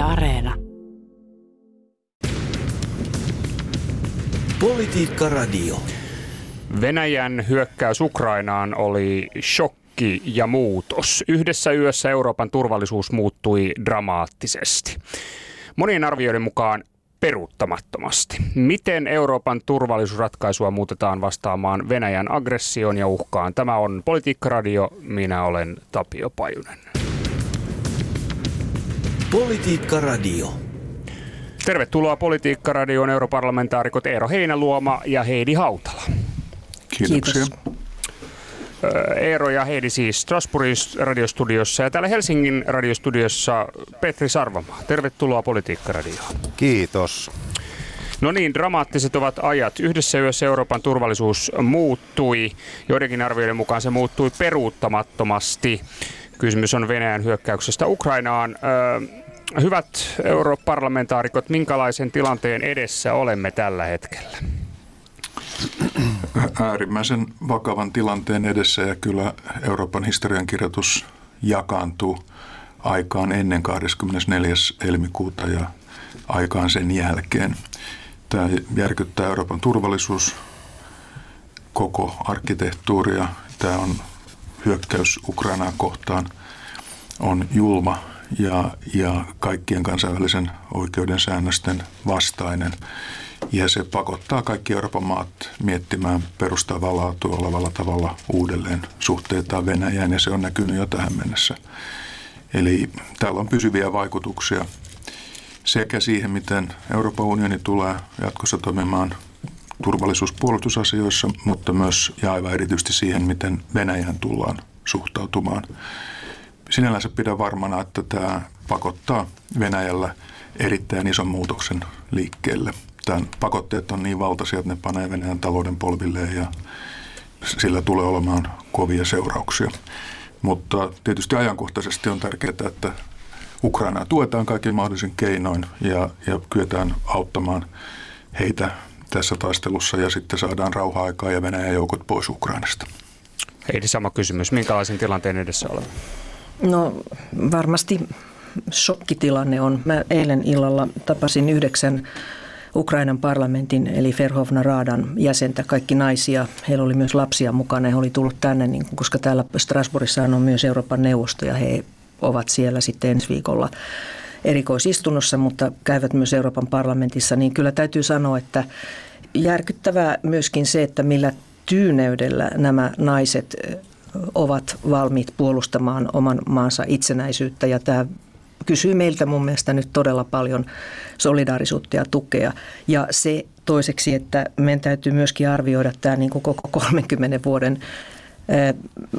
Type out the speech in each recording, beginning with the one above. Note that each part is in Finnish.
Yle Areena. Politiikka Radio. Venäjän hyökkäys Ukrainaan oli shokki ja muutos. Yhdessä yössä Euroopan turvallisuus muuttui dramaattisesti. Monien arvioiden mukaan peruuttamattomasti. Miten Euroopan turvallisuusratkaisua muutetaan vastaamaan Venäjän aggressioon ja uhkaan? Tämä on Politiikka Radio. Minä olen Tapio Pajunen. Politiikka Radio. Tervetuloa Politiikka Radioon europarlamentaarikot Eero Heinäluoma ja Heidi Hautala. Kiitoksia. Kiitos. Eero ja Heidi siis Strasbourgin radiostudiossa ja täällä Helsingin radiostudiossa Petri Sarvamaa. Tervetuloa Politiikka Radioon. Kiitos. No niin, dramaattiset ovat ajat. Yhdessä yössä Euroopan turvallisuus muuttui. Joidenkin arvioiden mukaan se muuttui peruuttamattomasti. Kysymys on Venäjän hyökkäyksestä Ukrainaan. Ö, hyvät europarlamentaarikot, minkälaisen tilanteen edessä olemme tällä hetkellä? Äärimmäisen vakavan tilanteen edessä ja kyllä Euroopan historiankirjoitus jakaantuu aikaan ennen 24. helmikuuta ja aikaan sen jälkeen. Tämä järkyttää Euroopan turvallisuus, koko arkkitehtuuria. Tämä on hyökkäys Ukrainaa kohtaan, on julma ja, ja kaikkien kansainvälisen oikeuden säännösten vastainen. Ja se pakottaa kaikki Euroopan maat miettimään perustavaa laatua olevalla tavalla uudelleen suhteitaan Venäjään ja se on näkynyt jo tähän mennessä. Eli täällä on pysyviä vaikutuksia sekä siihen, miten Euroopan unioni tulee jatkossa toimimaan turvallisuuspuolustusasioissa, mutta myös ja aivan erityisesti siihen, miten Venäjään tullaan suhtautumaan. Sinällänsä pidän varmana, että tämä pakottaa Venäjällä erittäin ison muutoksen liikkeelle. Tämän pakotteet on niin valtaisia, että ne panee Venäjän talouden polvilleen ja sillä tulee olemaan kovia seurauksia. Mutta tietysti ajankohtaisesti on tärkeää, että Ukrainaa tuetaan kaikin mahdollisin keinoin ja, ja kyetään auttamaan heitä tässä taistelussa ja sitten saadaan rauha-aikaa ja Venäjän joukot pois Ukrainasta. Heidi, sama kysymys. Minkälaisen tilanteen edessä olemme? No varmasti shokkitilanne on. Mä eilen illalla tapasin yhdeksän Ukrainan parlamentin eli Verhovna Raadan jäsentä, kaikki naisia. Heillä oli myös lapsia mukana he oli tullut tänne, niin, koska täällä Strasbourgissa on myös Euroopan neuvosto ja he ovat siellä sitten ensi viikolla erikoisistunnossa, mutta käyvät myös Euroopan parlamentissa, niin kyllä täytyy sanoa, että järkyttävää myöskin se, että millä tyyneydellä nämä naiset ovat valmiit puolustamaan oman maansa itsenäisyyttä ja tämä kysyy meiltä mun mielestä nyt todella paljon solidaarisuutta ja tukea. Ja se toiseksi, että meidän täytyy myöskin arvioida tämä niin kuin koko 30 vuoden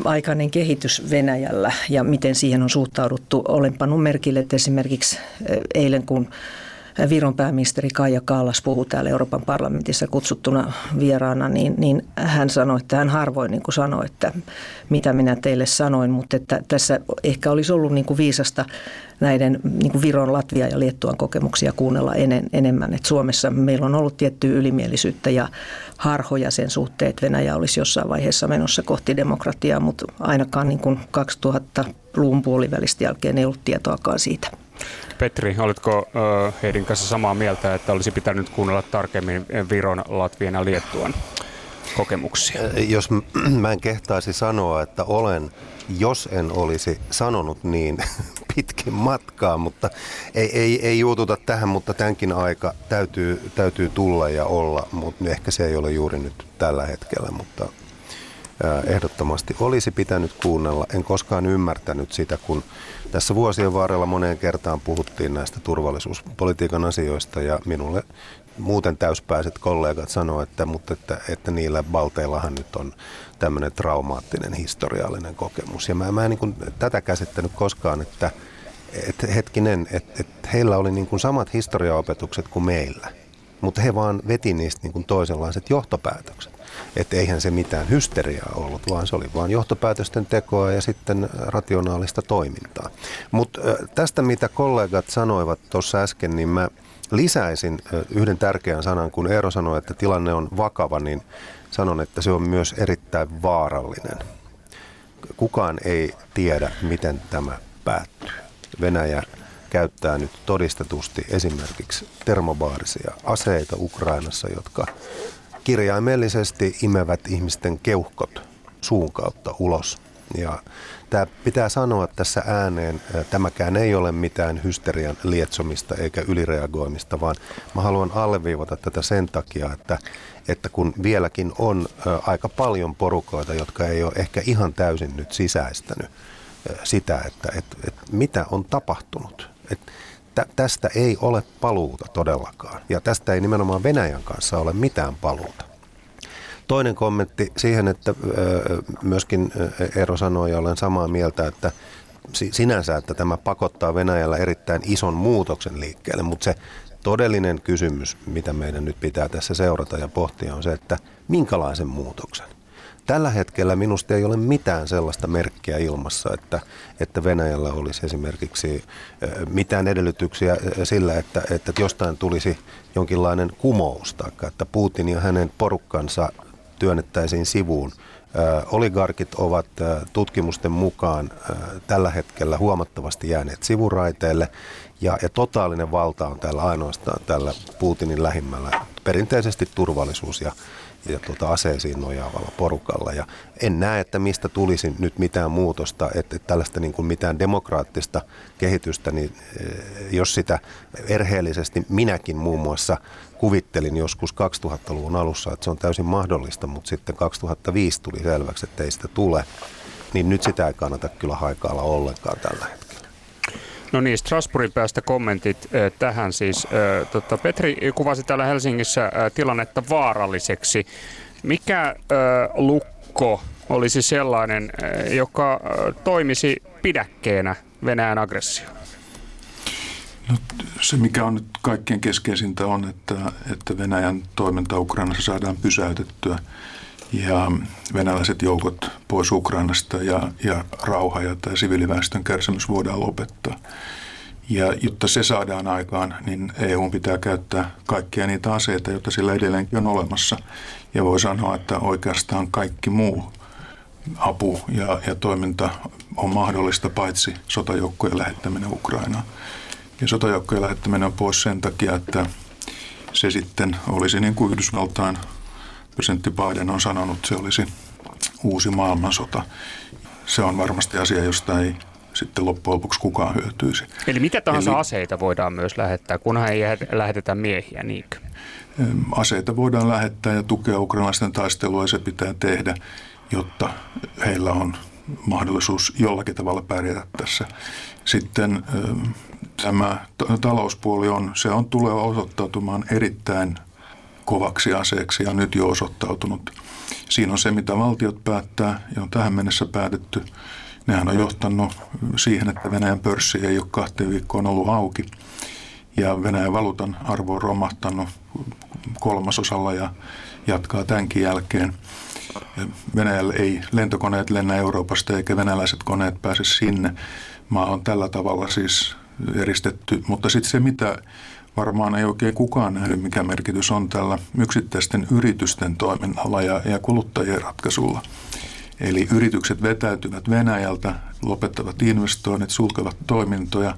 aikainen kehitys Venäjällä ja miten siihen on suhtauduttu. Olen pannut merkille, että esimerkiksi eilen kun Viron pääministeri Kaija Kallas puhui täällä Euroopan parlamentissa kutsuttuna vieraana, niin, niin hän sanoi, että hän harvoin niin kuin sanoi, että mitä minä teille sanoin, mutta että tässä ehkä olisi ollut niin kuin viisasta näiden niin kuin Viron, Latvia ja Liettuan kokemuksia kuunnella en, enemmän. Et Suomessa meillä on ollut tiettyä ylimielisyyttä ja harhoja sen suhteen, että Venäjä olisi jossain vaiheessa menossa kohti demokratiaa, mutta ainakaan niin kuin 2000-luvun puolivälistä jälkeen ei ollut tietoakaan siitä. Petri, oletko Heidin kanssa samaa mieltä, että olisi pitänyt kuunnella tarkemmin Viron, Latvian ja Liettuan kokemuksia? Jos mä en kehtaisi sanoa, että olen, jos en olisi sanonut niin pitkin matkaa, mutta ei, ei, ei juututa tähän, mutta tämänkin aika täytyy, täytyy tulla ja olla, mutta ehkä se ei ole juuri nyt tällä hetkellä, mutta ehdottomasti olisi pitänyt kuunnella. En koskaan ymmärtänyt sitä, kun tässä vuosien varrella moneen kertaan puhuttiin näistä turvallisuuspolitiikan asioista ja minulle muuten täyspäiset kollegat sanoivat, että, mutta että, että niillä balteillahan nyt on tämmöinen traumaattinen historiallinen kokemus. Ja mä, mä en niin kuin tätä käsittänyt koskaan, että, että hetkinen, että, että heillä oli niin kuin samat historiaopetukset kuin meillä, mutta he vaan veti niistä niin kuin toisenlaiset johtopäätökset. Että eihän se mitään hysteriaa ollut, vaan se oli vain johtopäätösten tekoa ja sitten rationaalista toimintaa. Mutta tästä, mitä kollegat sanoivat tuossa äsken, niin mä lisäisin yhden tärkeän sanan. Kun Eero sanoi, että tilanne on vakava, niin sanon, että se on myös erittäin vaarallinen. Kukaan ei tiedä, miten tämä päättyy. Venäjä käyttää nyt todistetusti esimerkiksi termobaarisia aseita Ukrainassa, jotka kirjaimellisesti imevät ihmisten keuhkot suun kautta ulos. Ja tämä pitää sanoa tässä ääneen, tämäkään ei ole mitään hysterian lietsomista eikä ylireagoimista, vaan mä haluan alleviivata tätä sen takia, että, että kun vieläkin on aika paljon porukoita, jotka ei ole ehkä ihan täysin nyt sisäistänyt sitä, että, että, että mitä on tapahtunut. Että tästä ei ole paluuta todellakaan. Ja tästä ei nimenomaan Venäjän kanssa ole mitään paluuta. Toinen kommentti siihen, että myöskin Eero sanoi ja olen samaa mieltä, että sinänsä, että tämä pakottaa Venäjällä erittäin ison muutoksen liikkeelle, mutta se todellinen kysymys, mitä meidän nyt pitää tässä seurata ja pohtia, on se, että minkälaisen muutoksen. Tällä hetkellä minusta ei ole mitään sellaista merkkiä ilmassa, että, että Venäjällä olisi esimerkiksi mitään edellytyksiä sillä, että, että jostain tulisi jonkinlainen kumous, tai että Putin ja hänen porukkansa työnnettäisiin sivuun. Oligarkit ovat tutkimusten mukaan tällä hetkellä huomattavasti jääneet sivuraiteille ja, ja totaalinen valta on täällä ainoastaan tällä Putinin lähimmällä perinteisesti turvallisuus ja, ja tuota aseisiin nojaavalla porukalla. Ja en näe, että mistä tulisi nyt mitään muutosta, että, tällaista niin kuin mitään demokraattista kehitystä, niin jos sitä erheellisesti minäkin muun muassa kuvittelin joskus 2000-luvun alussa, että se on täysin mahdollista, mutta sitten 2005 tuli selväksi, että ei sitä tule, niin nyt sitä ei kannata kyllä haikailla ollenkaan tällä hetkellä. No niin, Strasbourgin päästä kommentit äh, tähän siis. Äh, tota, Petri kuvasi täällä Helsingissä äh, tilannetta vaaralliseksi. Mikä lukko olisi sellainen, joka toimisi pidäkkeenä Venäjän aggressioon? No, se, mikä on nyt kaikkein keskeisintä, on, että, että Venäjän toiminta Ukrainassa saadaan pysäytettyä ja venäläiset joukot pois Ukrainasta ja, ja rauha ja tämä siviiliväestön kärsimys voidaan lopettaa. Ja jotta se saadaan aikaan, niin EU pitää käyttää kaikkia niitä aseita, joita sillä edelleenkin on olemassa. Ja voi sanoa, että oikeastaan kaikki muu apu ja, ja toiminta on mahdollista paitsi sotajoukkojen lähettäminen Ukrainaan. Ja sotajoukkojen lähettäminen on pois sen takia, että se sitten olisi niin kuin Yhdysvaltain presidentti Biden on sanonut, se olisi uusi maailmansota. Se on varmasti asia, josta ei sitten loppujen lopuksi kukaan hyötyisi. Eli mitä tahansa Eli, aseita voidaan myös lähettää, kunhan ei lähetetä miehiä, niinkö? Aseita voidaan lähettää ja tukea ukrainalaisten taistelua ja se pitää tehdä, jotta heillä on mahdollisuus jollakin tavalla pärjätä tässä. Sitten tämä talouspuoli on, se on tuleva osoittautumaan erittäin kovaksi aseeksi ja nyt jo osoittautunut. Siinä on se, mitä valtiot päättää ja on tähän mennessä päätetty. Nehän on johtanut siihen, että Venäjän pörssi ei ole kahteen viikkoon ollut auki ja Venäjän valuutan arvo on romahtanut kolmasosalla ja jatkaa tämänkin jälkeen. Venäjällä ei lentokoneet lennä Euroopasta eikä venäläiset koneet pääse sinne. Maa on tällä tavalla siis eristetty, mutta sitten se mitä varmaan ei oikein kukaan nähnyt, mikä merkitys on tällä yksittäisten yritysten toiminnalla ja, ja kuluttajien ratkaisulla. Eli yritykset vetäytyvät Venäjältä, lopettavat investoinnit, sulkevat toimintoja.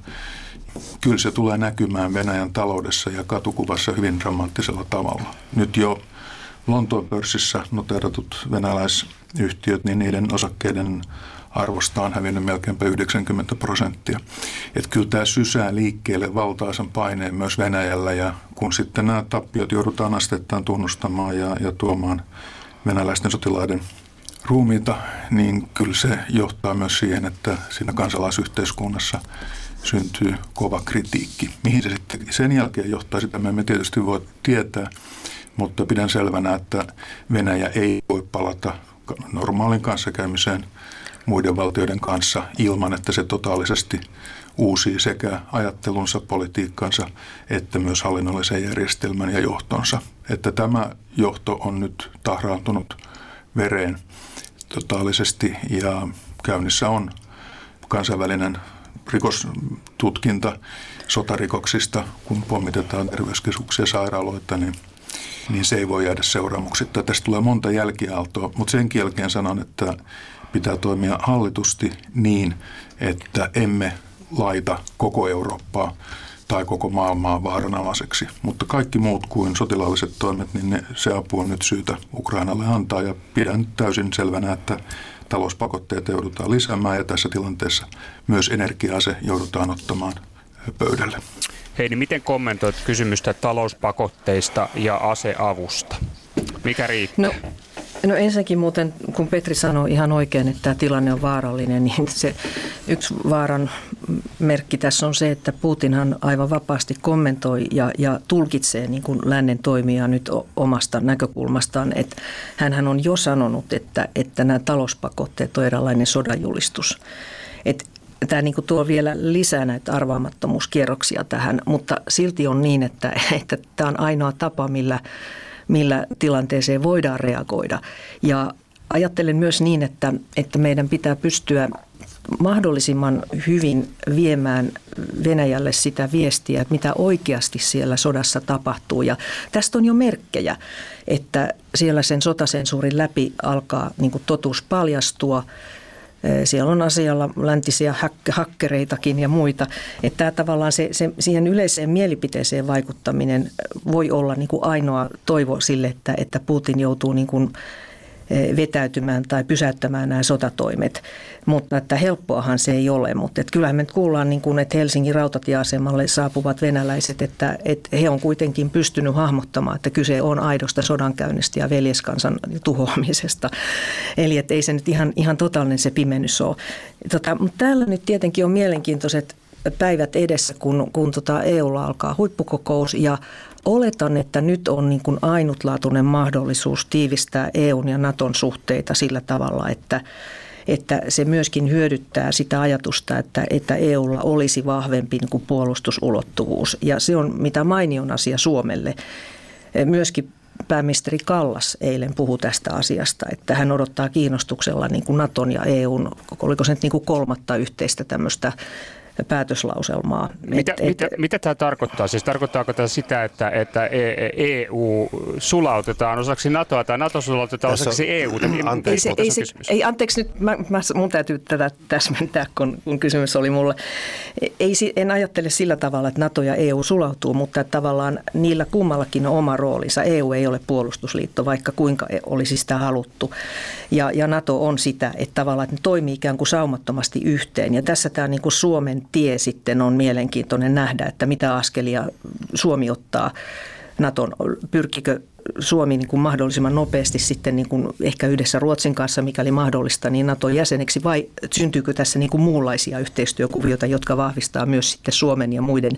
Kyllä se tulee näkymään Venäjän taloudessa ja katukuvassa hyvin dramaattisella tavalla. Nyt jo Lontoon pörssissä noteratut venäläisyhtiöt, niin niiden osakkeiden arvosta on hävinnyt melkeinpä 90 prosenttia. Että kyllä tämä sysää liikkeelle valtaisen paineen myös Venäjällä ja kun sitten nämä tappiot joudutaan astettaan tunnustamaan ja, ja tuomaan venäläisten sotilaiden ruumiita, niin kyllä se johtaa myös siihen, että siinä kansalaisyhteiskunnassa syntyy kova kritiikki. Mihin se sitten sen jälkeen johtaa, sitä me emme tietysti voi tietää, mutta pidän selvänä, että Venäjä ei voi palata normaalin kanssakäymiseen muiden valtioiden kanssa ilman, että se totaalisesti uusii sekä ajattelunsa, politiikkansa että myös hallinnollisen järjestelmän ja johtonsa. Että tämä johto on nyt tahraantunut vereen totaalisesti ja käynnissä on kansainvälinen rikostutkinta sotarikoksista, kun pommitetaan terveyskeskuksia ja sairaaloita, niin, niin se ei voi jäädä seuraamuksitta. Tästä tulee monta jälkiaaltoa, mutta sen jälkeen sanon, että pitää toimia hallitusti niin, että emme laita koko Eurooppaa tai koko maailmaa vaaranalaiseksi. Mutta kaikki muut kuin sotilaalliset toimet, niin ne, se apu on nyt syytä Ukrainalle antaa ja pidän täysin selvänä, että talouspakotteita joudutaan lisäämään ja tässä tilanteessa myös energia-ase joudutaan ottamaan pöydälle. Hei, niin miten kommentoit kysymystä talouspakotteista ja aseavusta? Mikä riittää? No, no ensinnäkin muuten, kun Petri sanoi ihan oikein, että tämä tilanne on vaarallinen, niin se yksi vaaran merkki tässä on se, että Putinhan aivan vapaasti kommentoi ja, ja tulkitsee niin kuin lännen toimia nyt omasta näkökulmastaan. Että hänhän on jo sanonut, että, että nämä talouspakotteet on eräänlainen sodajulistus. Että tämä niin kuin tuo vielä lisää näitä arvaamattomuuskierroksia tähän, mutta silti on niin, että, että tämä on ainoa tapa, millä, millä tilanteeseen voidaan reagoida. Ja ajattelen myös niin, että, että meidän pitää pystyä mahdollisimman hyvin viemään Venäjälle sitä viestiä, että mitä oikeasti siellä sodassa tapahtuu. Ja tästä on jo merkkejä, että siellä sen sotasensuurin läpi alkaa niin totuus paljastua – siellä on asialla läntisiä hakkereitakin ja muita. Että tämä tavallaan se, se, siihen yleiseen mielipiteeseen vaikuttaminen voi olla niin kuin ainoa toivo sille, että, että Putin joutuu niin kuin vetäytymään tai pysäyttämään nämä sotatoimet. Mutta että helppoahan se ei ole. Mutta että kyllähän me nyt kuullaan, niin kuin, että Helsingin rautatieasemalle saapuvat venäläiset, että, että he on kuitenkin pystynyt hahmottamaan, että kyse on aidosta sodankäynnistä ja veljeskansan tuhoamisesta. Eli että ei se nyt ihan, ihan totaalinen se pimennys ole. Tota, mutta täällä nyt tietenkin on mielenkiintoiset päivät edessä, kun, kun tota EUlla alkaa huippukokous ja oletan, että nyt on niin kuin ainutlaatuinen mahdollisuus tiivistää EUn ja Naton suhteita sillä tavalla, että että se myöskin hyödyttää sitä ajatusta, että, että EUlla olisi vahvempi niin kuin puolustusulottuvuus. Ja se on mitä mainion asia Suomelle. Myöskin pääministeri Kallas eilen puhui tästä asiasta, että hän odottaa kiinnostuksella niin kuin Naton ja EUn, oliko se nyt niin kuin kolmatta yhteistä tämmöistä päätöslauselmaa. Mitä, et, mitä, et, mitä tämä tarkoittaa? Siis tarkoittaako tämä sitä, että, että EU e sulautetaan osaksi NATOa tai NATO sulautetaan osaksi EU? Anteeksi, ei, se, ei, se, ei, anteeksi nyt, mä, mä, mun täytyy tätä täsmentää, kun, kun kysymys oli mulle. Ei, en ajattele sillä tavalla, että NATO ja EU sulautuu, mutta että tavallaan niillä kummallakin on oma roolinsa. EU ei ole puolustusliitto, vaikka kuinka e- olisi sitä haluttu. Ja, ja NATO on sitä, että tavallaan että ne toimii ikään kuin saumattomasti yhteen. Ja tässä tämä niin kuin Suomen tie sitten on mielenkiintoinen nähdä, että mitä askelia Suomi ottaa Naton, pyrkikö Suomi niin kuin mahdollisimman nopeasti sitten niin kuin ehkä yhdessä Ruotsin kanssa, mikäli mahdollista, niin Naton jäseneksi vai syntyykö tässä niin kuin muunlaisia yhteistyökuvioita, jotka vahvistaa myös sitten Suomen ja muiden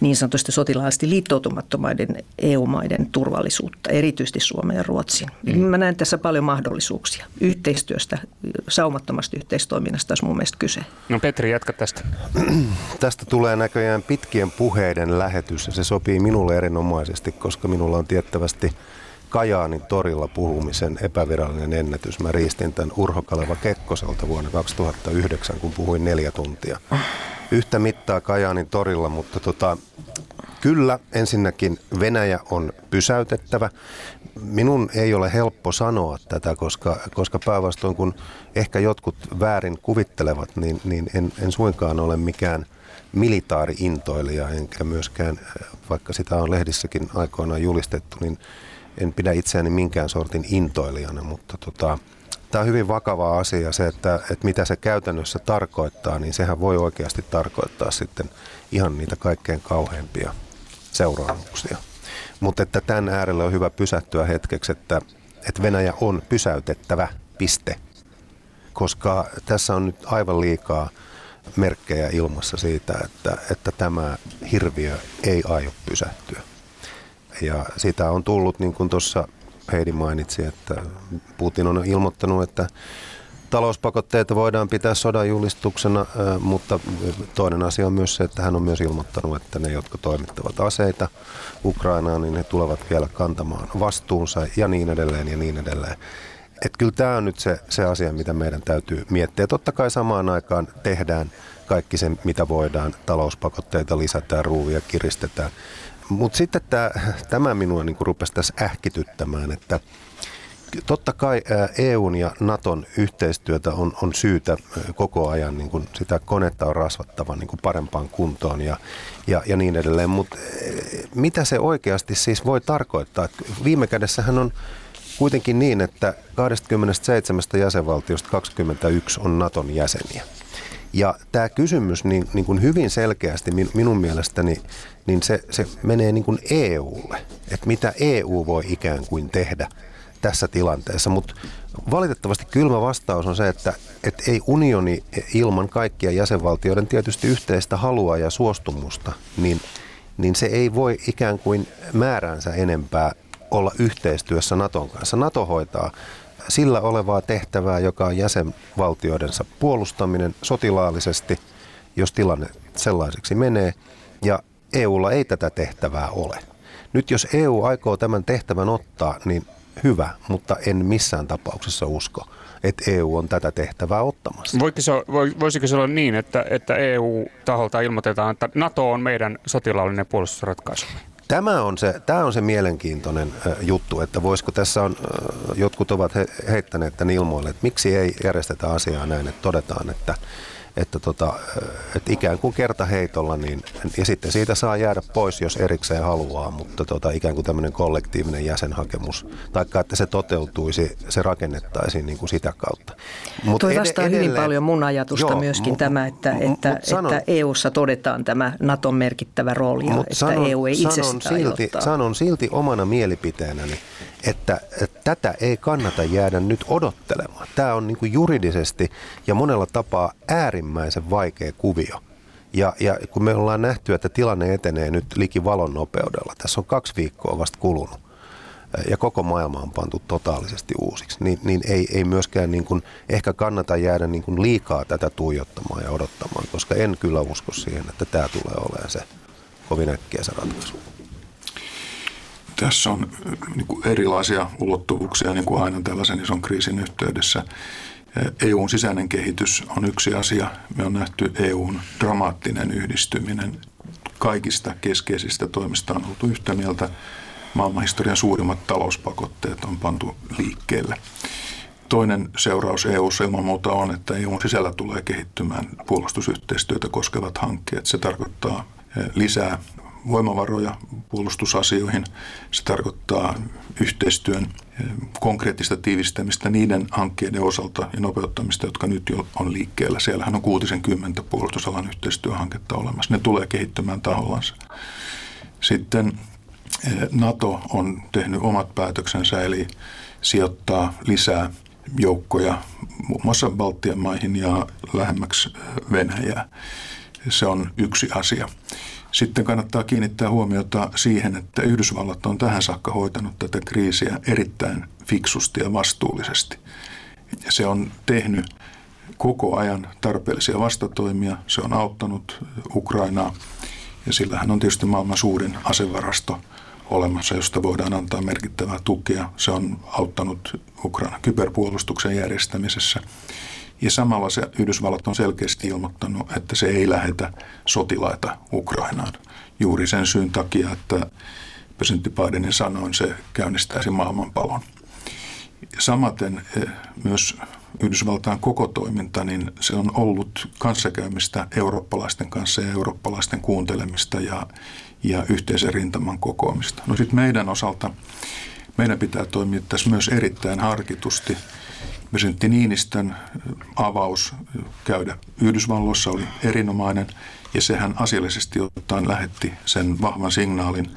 niin sanotusti sotilaallisesti liittoutumattomaiden EU-maiden turvallisuutta, erityisesti Suomen ja Ruotsin. Mm. Mä näen tässä paljon mahdollisuuksia yhteistyöstä, saumattomasta yhteistoiminnasta olisi mun mielestä kyse. No Petri, jatka tästä. tästä tulee näköjään pitkien puheiden lähetys ja se sopii minulle erinomaisesti, koska minulla on tiettävästi Kajaanin torilla puhumisen epävirallinen ennätys. Mä riistin tämän Urho Kaleva Kekkoselta vuonna 2009, kun puhuin neljä tuntia. Yhtä mittaa Kajaanin torilla, mutta tota, kyllä ensinnäkin Venäjä on pysäytettävä. Minun ei ole helppo sanoa tätä, koska, koska päinvastoin kun ehkä jotkut väärin kuvittelevat, niin, niin en, en suinkaan ole mikään militaari-intoilija, enkä myöskään, vaikka sitä on lehdissäkin aikoinaan julistettu, niin en pidä itseäni minkään sortin intoilijana, mutta tota, tämä on hyvin vakava asia se, että, että mitä se käytännössä tarkoittaa, niin sehän voi oikeasti tarkoittaa sitten ihan niitä kaikkein kauheimpia seuraamuksia. Mutta että tämän äärellä on hyvä pysähtyä hetkeksi, että, että Venäjä on pysäytettävä, piste. Koska tässä on nyt aivan liikaa merkkejä ilmassa siitä, että, että tämä hirviö ei aio pysähtyä. Ja sitä on tullut, niin kuin tuossa Heidi mainitsi, että Putin on ilmoittanut, että talouspakotteita voidaan pitää sodan julistuksena, mutta toinen asia on myös se, että hän on myös ilmoittanut, että ne, jotka toimittavat aseita Ukrainaan, niin ne tulevat vielä kantamaan vastuunsa ja niin edelleen ja niin edelleen. Että kyllä tämä on nyt se, se asia, mitä meidän täytyy miettiä. Totta kai samaan aikaan tehdään kaikki se, mitä voidaan. Talouspakotteita lisätään, ruuvia kiristetään. Mutta sitten tämä, tämä minua niin rupesi tässä ähkityttämään, että totta kai EUn ja Naton yhteistyötä on, on syytä koko ajan, niin kuin sitä konetta on rasvattava niin kuin parempaan kuntoon ja, ja, ja niin edelleen. Mutta mitä se oikeasti siis voi tarkoittaa? Viime kädessähän on kuitenkin niin, että 27 jäsenvaltiosta 21 on Naton jäseniä. Ja tämä kysymys niin, niin kuin hyvin selkeästi minun mielestäni, niin se, se menee niin kuin EUlle, että mitä EU voi ikään kuin tehdä tässä tilanteessa. Mutta valitettavasti kylmä vastaus on se, että, että ei unioni ilman kaikkia jäsenvaltioiden tietysti yhteistä halua ja suostumusta, niin, niin se ei voi ikään kuin määränsä enempää olla yhteistyössä Naton kanssa. Nato hoitaa sillä olevaa tehtävää, joka on jäsenvaltioidensa puolustaminen sotilaallisesti, jos tilanne sellaiseksi menee, ja EUlla ei tätä tehtävää ole. Nyt jos EU aikoo tämän tehtävän ottaa, niin hyvä, mutta en missään tapauksessa usko, että EU on tätä tehtävää ottamassa. Voisiko se olla niin, että, että EU-taholta ilmoitetaan, että NATO on meidän sotilaallinen puolustusratkaisu? Tämä on se, tämä on se mielenkiintoinen juttu, että voisiko tässä on, jotkut ovat heittäneet tämän ilmoille, että miksi ei järjestetä asiaa näin, että todetaan, että että, tota, että ikään kuin kertaheitolla, niin, ja sitten siitä saa jäädä pois, jos erikseen haluaa, mutta tota, ikään kuin tämmöinen kollektiivinen jäsenhakemus, taikka että se toteutuisi, se rakennettaisiin niin kuin sitä kautta. Mut Tuo vastaa edelleen, hyvin paljon mun ajatusta joo, myöskin mu, tämä, että, mu, että, sanon, että EU-ssa todetaan tämä Naton merkittävä rooli ja että sanon, EU ei itse sanon silti, sanon silti omana mielipiteenäni, että, että tätä ei kannata jäädä nyt odottelemaan. Tämä on niin kuin juridisesti ja monella tapaa äärimmäisen vaikea kuvio. Ja, ja kun me ollaan nähty, että tilanne etenee nyt liki valon nopeudella, tässä on kaksi viikkoa vasta kulunut, ja koko maailma on pantu totaalisesti uusiksi, niin, niin ei, ei myöskään niin kuin, ehkä kannata jäädä niin kuin liikaa tätä tuijottamaan ja odottamaan, koska en kyllä usko siihen, että tämä tulee olemaan se kovin äkkiä se ratkaisu. Tässä on niin kuin erilaisia ulottuvuuksia niin kuin aina tällaisen ison kriisin yhteydessä. EUn sisäinen kehitys on yksi asia. Me on nähty EUn dramaattinen yhdistyminen. Kaikista keskeisistä toimista on oltu yhtä mieltä. Maailmanhistorian suurimmat talouspakotteet on pantu liikkeelle. Toinen seuraus EU:ssa ilman muuta on, että EUn sisällä tulee kehittymään puolustusyhteistyötä koskevat hankkeet. Se tarkoittaa lisää voimavaroja puolustusasioihin. Se tarkoittaa yhteistyön eh, konkreettista tiivistämistä niiden hankkeiden osalta ja nopeuttamista, jotka nyt jo on liikkeellä. Siellähän on 60 puolustusalan yhteistyöhanketta olemassa. Ne tulee kehittymään tahollansa. Sitten eh, NATO on tehnyt omat päätöksensä, eli sijoittaa lisää joukkoja muun muassa Baltian maihin ja lähemmäksi Venäjää. Se on yksi asia. Sitten kannattaa kiinnittää huomiota siihen, että Yhdysvallat on tähän saakka hoitanut tätä kriisiä erittäin fiksusti ja vastuullisesti. Ja se on tehnyt koko ajan tarpeellisia vastatoimia. Se on auttanut Ukrainaa ja sillähän on tietysti maailman suurin asevarasto olemassa, josta voidaan antaa merkittävää tukea. Se on auttanut Ukrainan kyberpuolustuksen järjestämisessä ja samalla se Yhdysvallat on selkeästi ilmoittanut, että se ei lähetä sotilaita Ukrainaan. Juuri sen syyn takia, että presidentti Bidenin sanoin se käynnistäisi maailmanpalon. Samaten eh, myös Yhdysvaltain koko toiminta, niin se on ollut kanssakäymistä eurooppalaisten kanssa ja eurooppalaisten kuuntelemista ja, ja yhteisen rintaman kokoamista. No sitten meidän osalta meidän pitää toimia tässä myös erittäin harkitusti – presidentti Niinistön avaus käydä Yhdysvalloissa oli erinomainen ja sehän asiallisesti ottaen lähetti sen vahvan signaalin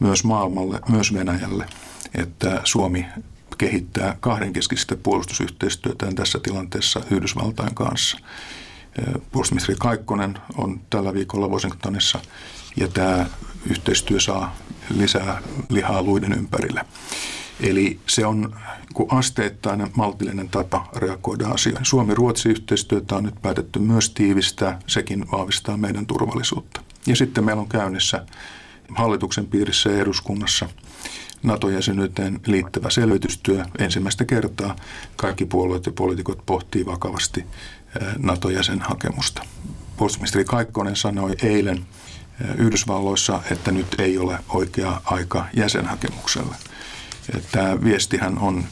myös maailmalle, myös Venäjälle, että Suomi kehittää kahdenkeskistä puolustusyhteistyötä tässä tilanteessa Yhdysvaltain kanssa. Puolustusministeri Kaikkonen on tällä viikolla Washingtonissa ja tämä yhteistyö saa lisää lihaa luiden ympärille. Eli se on asteittainen maltillinen tapa reagoida asioihin. Suomi-Ruotsi-yhteistyötä on nyt päätetty myös tiivistää, sekin vahvistaa meidän turvallisuutta. Ja sitten meillä on käynnissä hallituksen piirissä ja eduskunnassa NATO-jäsenyyteen liittävä selvitystyö. Ensimmäistä kertaa kaikki puolueet ja poliitikot pohtii vakavasti NATO-jäsenhakemusta. Puolustusministeri Kaikkonen sanoi eilen Yhdysvalloissa, että nyt ei ole oikea aika jäsenhakemukselle – Tämä viestihän on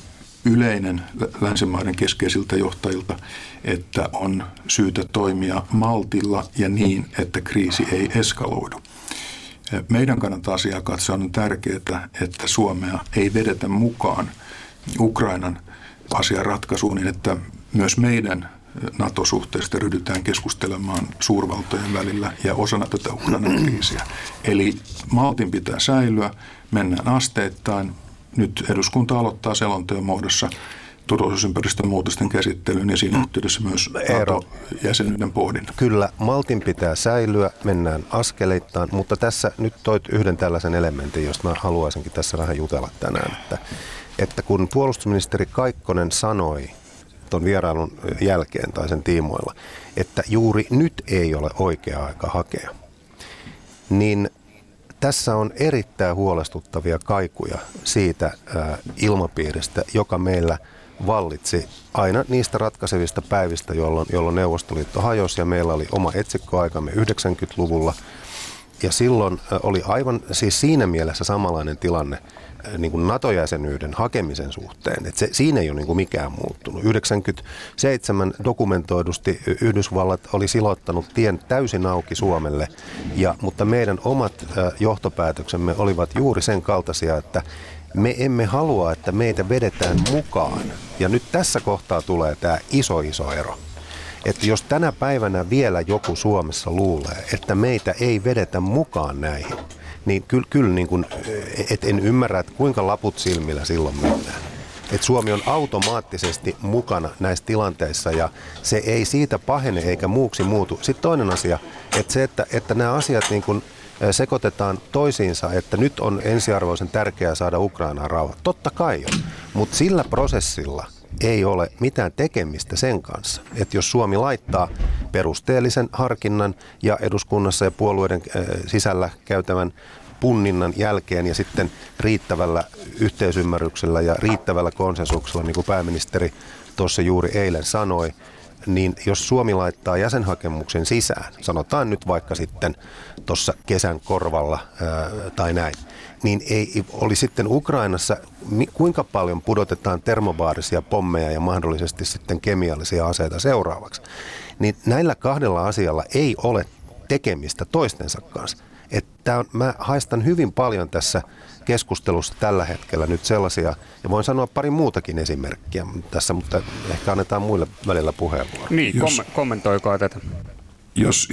yleinen länsimaiden keskeisiltä johtajilta, että on syytä toimia maltilla ja niin, että kriisi ei eskaloidu. Meidän kannattaa asiaa katsoa on tärkeää, että Suomea ei vedetä mukaan Ukrainan asian ratkaisuun niin, että myös meidän NATO-suhteesta ryhdytään keskustelemaan suurvaltojen välillä ja osana tätä Ukrainan kriisiä. Eli maltin pitää säilyä, mennään asteittain. Nyt eduskunta aloittaa selonteon muodossa turvallisuusympäristön muutosten käsittelyyn ja siinä yhteydessä myös NATO-jäsenyyden pohdin. Kyllä, maltin pitää säilyä, mennään askeleittain, mutta tässä nyt toit yhden tällaisen elementin, josta mä haluaisinkin tässä vähän jutella tänään, että, että kun puolustusministeri Kaikkonen sanoi tuon vierailun jälkeen tai sen tiimoilla, että juuri nyt ei ole oikea aika hakea, niin tässä on erittäin huolestuttavia kaikuja siitä ilmapiiristä, joka meillä vallitsi aina niistä ratkaisevista päivistä, jolloin, jolloin Neuvostoliitto hajosi ja meillä oli oma etsikkoaikamme 90-luvulla. Ja silloin oli aivan siis siinä mielessä samanlainen tilanne niin kuin NATO-jäsenyyden hakemisen suhteen. Että se, siinä ei ole niin kuin mikään muuttunut. 97 dokumentoidusti Yhdysvallat oli silottanut tien täysin auki Suomelle, ja, mutta meidän omat johtopäätöksemme olivat juuri sen kaltaisia, että me emme halua, että meitä vedetään mukaan. Ja nyt tässä kohtaa tulee tämä iso iso ero. Että jos tänä päivänä vielä joku Suomessa luulee, että meitä ei vedetä mukaan näihin, niin kyllä, kyllä niin kuin, et en ymmärrä, että kuinka laput silmillä silloin mennään. Et Suomi on automaattisesti mukana näissä tilanteissa ja se ei siitä pahene eikä muuksi muutu. Sitten toinen asia, että se, että, että nämä asiat niin kuin sekoitetaan toisiinsa, että nyt on ensiarvoisen tärkeää saada Ukrainaan rauha. Totta kai on, mutta sillä prosessilla ei ole mitään tekemistä sen kanssa, että jos Suomi laittaa perusteellisen harkinnan ja eduskunnassa ja puolueiden sisällä käytävän punninnan jälkeen ja sitten riittävällä yhteisymmärryksellä ja riittävällä konsensuksella, niin kuin pääministeri tuossa juuri eilen sanoi, niin jos Suomi laittaa jäsenhakemuksen sisään, sanotaan nyt vaikka sitten tuossa kesän korvalla ää, tai näin, niin ei oli sitten Ukrainassa, kuinka paljon pudotetaan termobaarisia pommeja ja mahdollisesti sitten kemiallisia aseita seuraavaksi. Niin näillä kahdella asialla ei ole tekemistä toistensa kanssa. Että on, mä haistan hyvin paljon tässä keskustelussa tällä hetkellä nyt sellaisia, ja voin sanoa pari muutakin esimerkkiä tässä, mutta ehkä annetaan muille välillä puheenvuoro. Niin, jos, kommentoikaa tätä. Jos,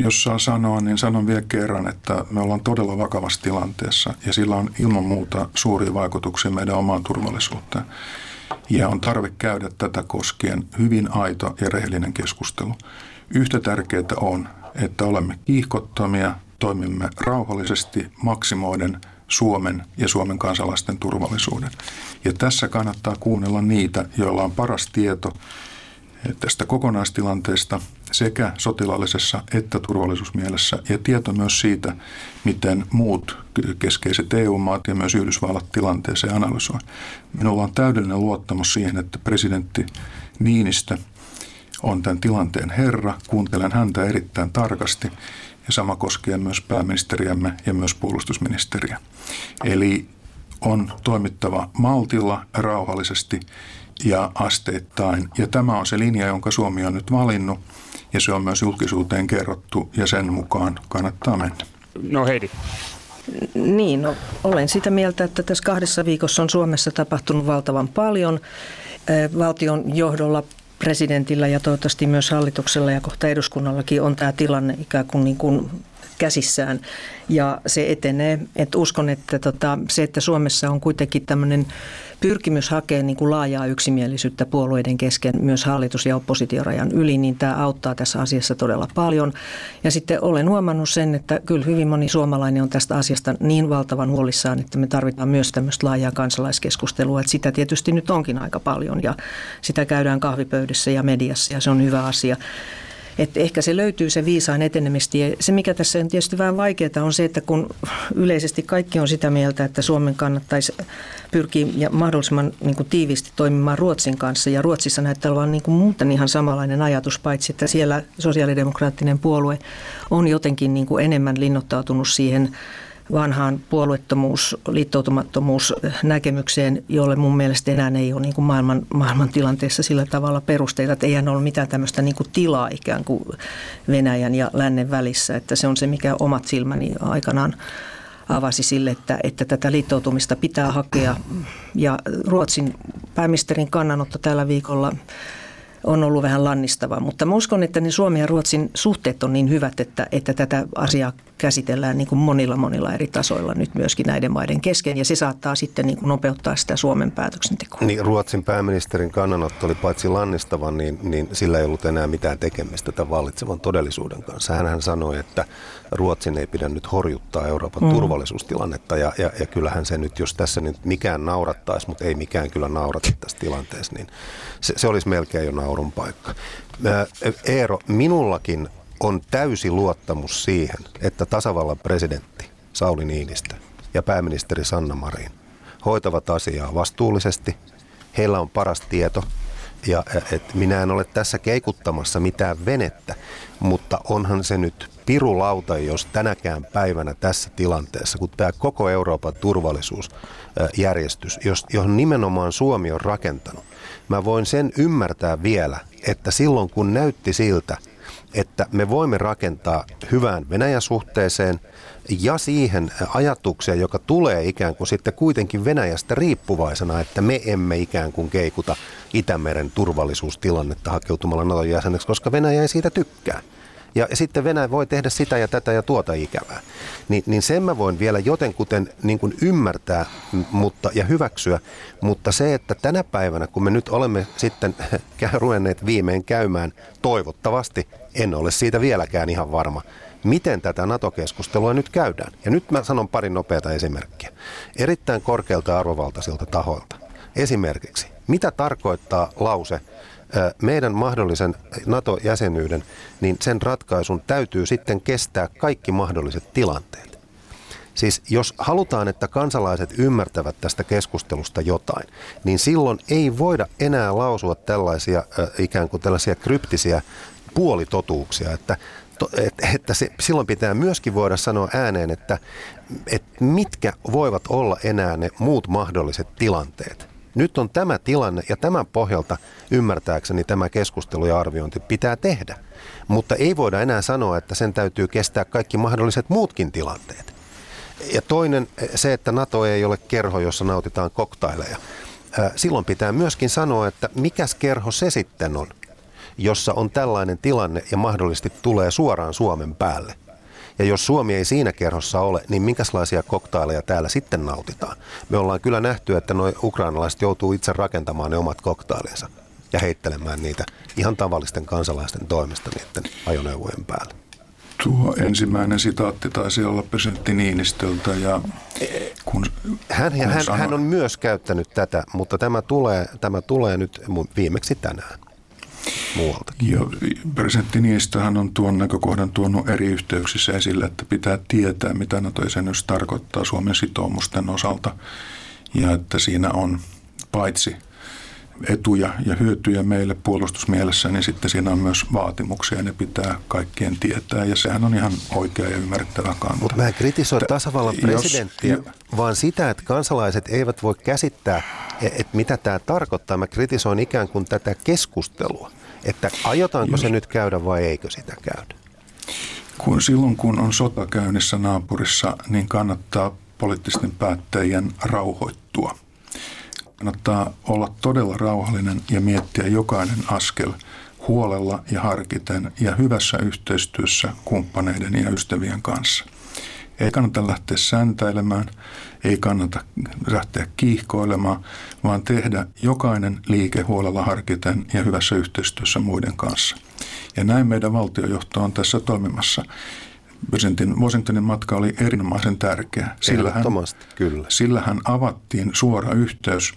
jos saa sanoa, niin sanon vielä kerran, että me ollaan todella vakavassa tilanteessa, ja sillä on ilman muuta suuria vaikutuksia meidän omaan turvallisuuteen. Ja on tarve käydä tätä koskien hyvin aito ja rehellinen keskustelu. Yhtä tärkeää on, että olemme kiihkottomia, toimimme rauhallisesti maksimoiden Suomen ja Suomen kansalaisten turvallisuuden. Ja tässä kannattaa kuunnella niitä, joilla on paras tieto tästä kokonaistilanteesta sekä sotilaallisessa että turvallisuusmielessä ja tieto myös siitä, miten muut keskeiset EU-maat ja myös Yhdysvallat tilanteeseen analysoi. Minulla on täydellinen luottamus siihen, että presidentti Niinistä on tämän tilanteen herra. Kuuntelen häntä erittäin tarkasti ja sama koskee myös pääministeriämme ja myös puolustusministeriä. Eli on toimittava maltilla, rauhallisesti ja asteittain. Ja tämä on se linja, jonka Suomi on nyt valinnut ja se on myös julkisuuteen kerrottu ja sen mukaan kannattaa mennä. No Heidi. Niin, no, olen sitä mieltä, että tässä kahdessa viikossa on Suomessa tapahtunut valtavan paljon. Valtion johdolla presidentillä ja toivottavasti myös hallituksella ja kohta eduskunnallakin on tämä tilanne ikään kuin, niin kuin käsissään ja se etenee. Et uskon, että tota, se, että Suomessa on kuitenkin tämmöinen pyrkimys hakea niin kuin laajaa yksimielisyyttä puolueiden kesken myös hallitus- ja oppositiorajan yli, niin tämä auttaa tässä asiassa todella paljon. Ja sitten olen huomannut sen, että kyllä hyvin moni suomalainen on tästä asiasta niin valtavan huolissaan, että me tarvitaan myös tämmöistä laajaa kansalaiskeskustelua, että sitä tietysti nyt onkin aika paljon ja sitä käydään kahvipöydässä ja mediassa ja se on hyvä asia. Että ehkä se löytyy se viisaan etenemistie. Se, mikä tässä on tietysti vähän vaikeaa, on se, että kun yleisesti kaikki on sitä mieltä, että Suomen kannattaisi pyrkiä ja mahdollisimman niin kuin tiiviisti toimimaan Ruotsin kanssa. Ja Ruotsissa näyttää olevan niin kuin muuten ihan samanlainen ajatus, paitsi että siellä sosiaalidemokraattinen puolue on jotenkin niin kuin enemmän linnoittautunut siihen vanhaan puolueettomuus, liittoutumattomuus näkemykseen, jolle mun mielestä enää ei ole niin kuin maailman, maailman tilanteessa sillä tavalla perusteita, että eihän ole mitään tämmöistä niin kuin tilaa ikään kuin Venäjän ja lännen välissä, että se on se, mikä omat silmäni aikanaan avasi sille, että, että tätä liittoutumista pitää hakea. Ja Ruotsin pääministerin kannanotto tällä viikolla on ollut vähän lannistava, mutta mä uskon, että ne Suomen ja Ruotsin suhteet on niin hyvät, että, että tätä asiaa käsitellään niin kuin monilla monilla eri tasoilla nyt myöskin näiden maiden kesken ja se saattaa sitten niin kuin nopeuttaa sitä Suomen päätöksentekoa. Niin, Ruotsin pääministerin kannanotto oli paitsi lannistava, niin, niin sillä ei ollut enää mitään tekemistä tämän vallitsevan todellisuuden kanssa. Hän sanoi, että Ruotsin ei pidä nyt horjuttaa Euroopan mm. turvallisuustilannetta ja, ja, ja kyllähän se nyt, jos tässä nyt mikään naurattaisi, mutta ei mikään kyllä naurata tässä tilanteessa, niin se, se olisi melkein jo naurun paikka. Eero, minullakin on täysi luottamus siihen, että tasavallan presidentti Sauli Niinistö ja pääministeri Sanna Marin hoitavat asiaa vastuullisesti. Heillä on paras tieto ja et minä en ole tässä keikuttamassa mitään venettä, mutta onhan se nyt pirulauta, jos tänäkään päivänä tässä tilanteessa, kun tämä koko Euroopan turvallisuusjärjestys, johon nimenomaan Suomi on rakentanut, mä voin sen ymmärtää vielä, että silloin kun näytti siltä, että me voimme rakentaa hyvään Venäjä-suhteeseen ja siihen ajatukseen, joka tulee ikään kuin sitten kuitenkin Venäjästä riippuvaisena, että me emme ikään kuin keikuta Itämeren turvallisuustilannetta hakeutumalla Naton jäseneksi, koska Venäjä ei siitä tykkää ja sitten Venäjä voi tehdä sitä ja tätä ja tuota ikävää. Ni, niin sen mä voin vielä jotenkuten niin kuin ymmärtää mutta, ja hyväksyä, mutta se, että tänä päivänä, kun me nyt olemme sitten ruvenneet viimein käymään, toivottavasti, en ole siitä vieläkään ihan varma, miten tätä NATO-keskustelua nyt käydään. Ja nyt mä sanon pari nopeata esimerkkiä. Erittäin korkealta arvovaltaisilta tahoilta. Esimerkiksi, mitä tarkoittaa lause – meidän mahdollisen NATO-jäsenyyden, niin sen ratkaisun täytyy sitten kestää kaikki mahdolliset tilanteet. Siis jos halutaan, että kansalaiset ymmärtävät tästä keskustelusta jotain, niin silloin ei voida enää lausua tällaisia ikään kuin tällaisia kryptisiä puolitotuuksia, että että se, silloin pitää myöskin voida sanoa ääneen, että, että mitkä voivat olla enää ne muut mahdolliset tilanteet. Nyt on tämä tilanne ja tämän pohjalta ymmärtääkseni tämä keskustelu ja arviointi pitää tehdä. Mutta ei voida enää sanoa, että sen täytyy kestää kaikki mahdolliset muutkin tilanteet. Ja toinen se, että NATO ei ole kerho, jossa nautitaan koktaileja. Silloin pitää myöskin sanoa, että mikäs kerho se sitten on, jossa on tällainen tilanne ja mahdollisesti tulee suoraan Suomen päälle. Ja jos Suomi ei siinä kerhossa ole, niin minkälaisia koktaileja täällä sitten nautitaan? Me ollaan kyllä nähty, että nuo ukrainalaiset joutuu itse rakentamaan ne omat koktailensa ja heittelemään niitä ihan tavallisten kansalaisten toimesta niiden ajoneuvojen päälle. Tuo ensimmäinen sitaatti taisi olla presidentti Niinistöltä. Ja kun, hän, kun hän, sanoi... hän on myös käyttänyt tätä, mutta tämä tulee, tämä tulee nyt viimeksi tänään muualtakin. Ja presidentti Niistöhän on tuon näkökohdan tuonut eri yhteyksissä esille, että pitää tietää, mitä NATO-jäsenyys tarkoittaa Suomen sitoumusten osalta. Ja että siinä on paitsi etuja ja hyötyjä meille puolustusmielessä, niin sitten siinä on myös vaatimuksia ja ne pitää kaikkien tietää ja sehän on ihan oikea ja ymmärrettävä kanta. Mutta mä en kritisoi tasavallan presidenttiä, jos, vaan sitä, että kansalaiset eivät voi käsittää, e- että mitä tämä tarkoittaa. Mä kritisoin ikään kuin tätä keskustelua, että aiotaanko jos, se nyt käydä vai eikö sitä käydä. Kun silloin kun on sota käynnissä naapurissa, niin kannattaa poliittisten päättäjien rauhoittua – kannattaa olla todella rauhallinen ja miettiä jokainen askel huolella ja harkiten ja hyvässä yhteistyössä kumppaneiden ja ystävien kanssa. Ei kannata lähteä säntäilemään, ei kannata lähteä kiihkoilemaan, vaan tehdä jokainen liike huolella harkiten ja hyvässä yhteistyössä muiden kanssa. Ja näin meidän valtiojohto on tässä toimimassa. Presidentin Washingtonin matka oli erinomaisen tärkeä. Sillähän, kyllä. sillähän avattiin suora yhteys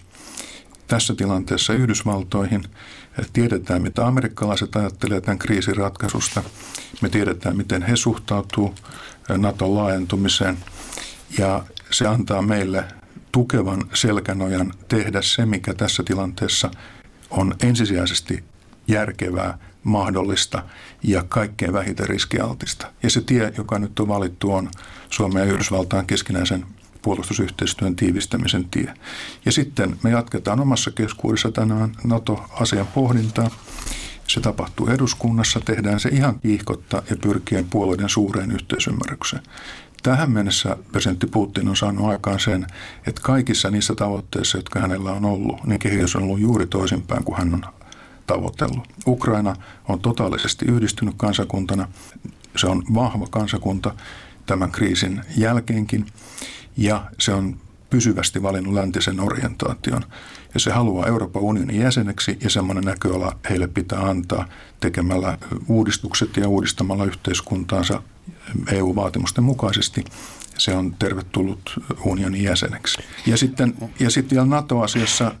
tässä tilanteessa Yhdysvaltoihin. Tiedetään, mitä amerikkalaiset ajattelevat tämän kriisin ratkaisusta. Me tiedetään, miten he suhtautuu Naton laajentumiseen. Ja se antaa meille tukevan selkänojan tehdä se, mikä tässä tilanteessa on ensisijaisesti järkevää, mahdollista ja kaikkein vähiten riskialtista. Ja se tie, joka nyt on valittu, on Suomen ja Yhdysvaltain keskinäisen puolustusyhteistyön tiivistämisen tie. Ja sitten me jatketaan omassa keskuudessa tänään NATO-asian pohdintaa. Se tapahtuu eduskunnassa, tehdään se ihan kiihkotta ja pyrkien puolueiden suureen yhteisymmärrykseen. Tähän mennessä presidentti Putin on saanut aikaan sen, että kaikissa niissä tavoitteissa, jotka hänellä on ollut, niin kehitys on ollut juuri toisinpäin kuin hän on tavoitellut. Ukraina on totaalisesti yhdistynyt kansakuntana. Se on vahva kansakunta tämän kriisin jälkeenkin ja se on pysyvästi valinnut läntisen orientaation. Ja se haluaa Euroopan unionin jäseneksi ja semmoinen näköala heille pitää antaa tekemällä uudistukset ja uudistamalla yhteiskuntaansa EU-vaatimusten mukaisesti. Se on tervetullut unionin jäseneksi. Ja sitten, ja sitten vielä NATO-asiassa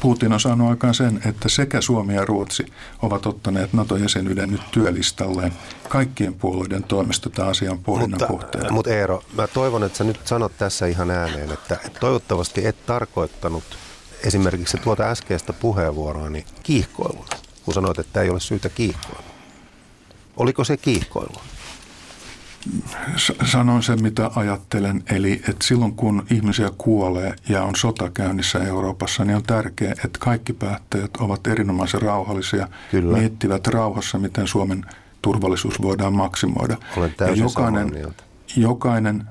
Putin on saanut aikaan sen, että sekä Suomi ja Ruotsi ovat ottaneet NATO-jäsenyyden nyt työlistalleen. Kaikkien puolueiden toimesta tämä asia on pohdinnan mutta, kohteena. Mutta Eero, mä toivon, että sä nyt sanot tässä ihan ääneen, että toivottavasti et tarkoittanut esimerkiksi tuota äskeistä puheenvuoroani kiihkoiluna, kun sanoit, että ei ole syytä kiihkoilla. Oliko se kiihkoilua? Sanon sen, mitä ajattelen. Eli että silloin kun ihmisiä kuolee ja on sota käynnissä Euroopassa, niin on tärkeää, että kaikki päättäjät ovat erinomaisen rauhallisia, Kyllä. miettivät rauhassa, miten Suomen turvallisuus voidaan maksimoida. Olen ja jokainen, jokainen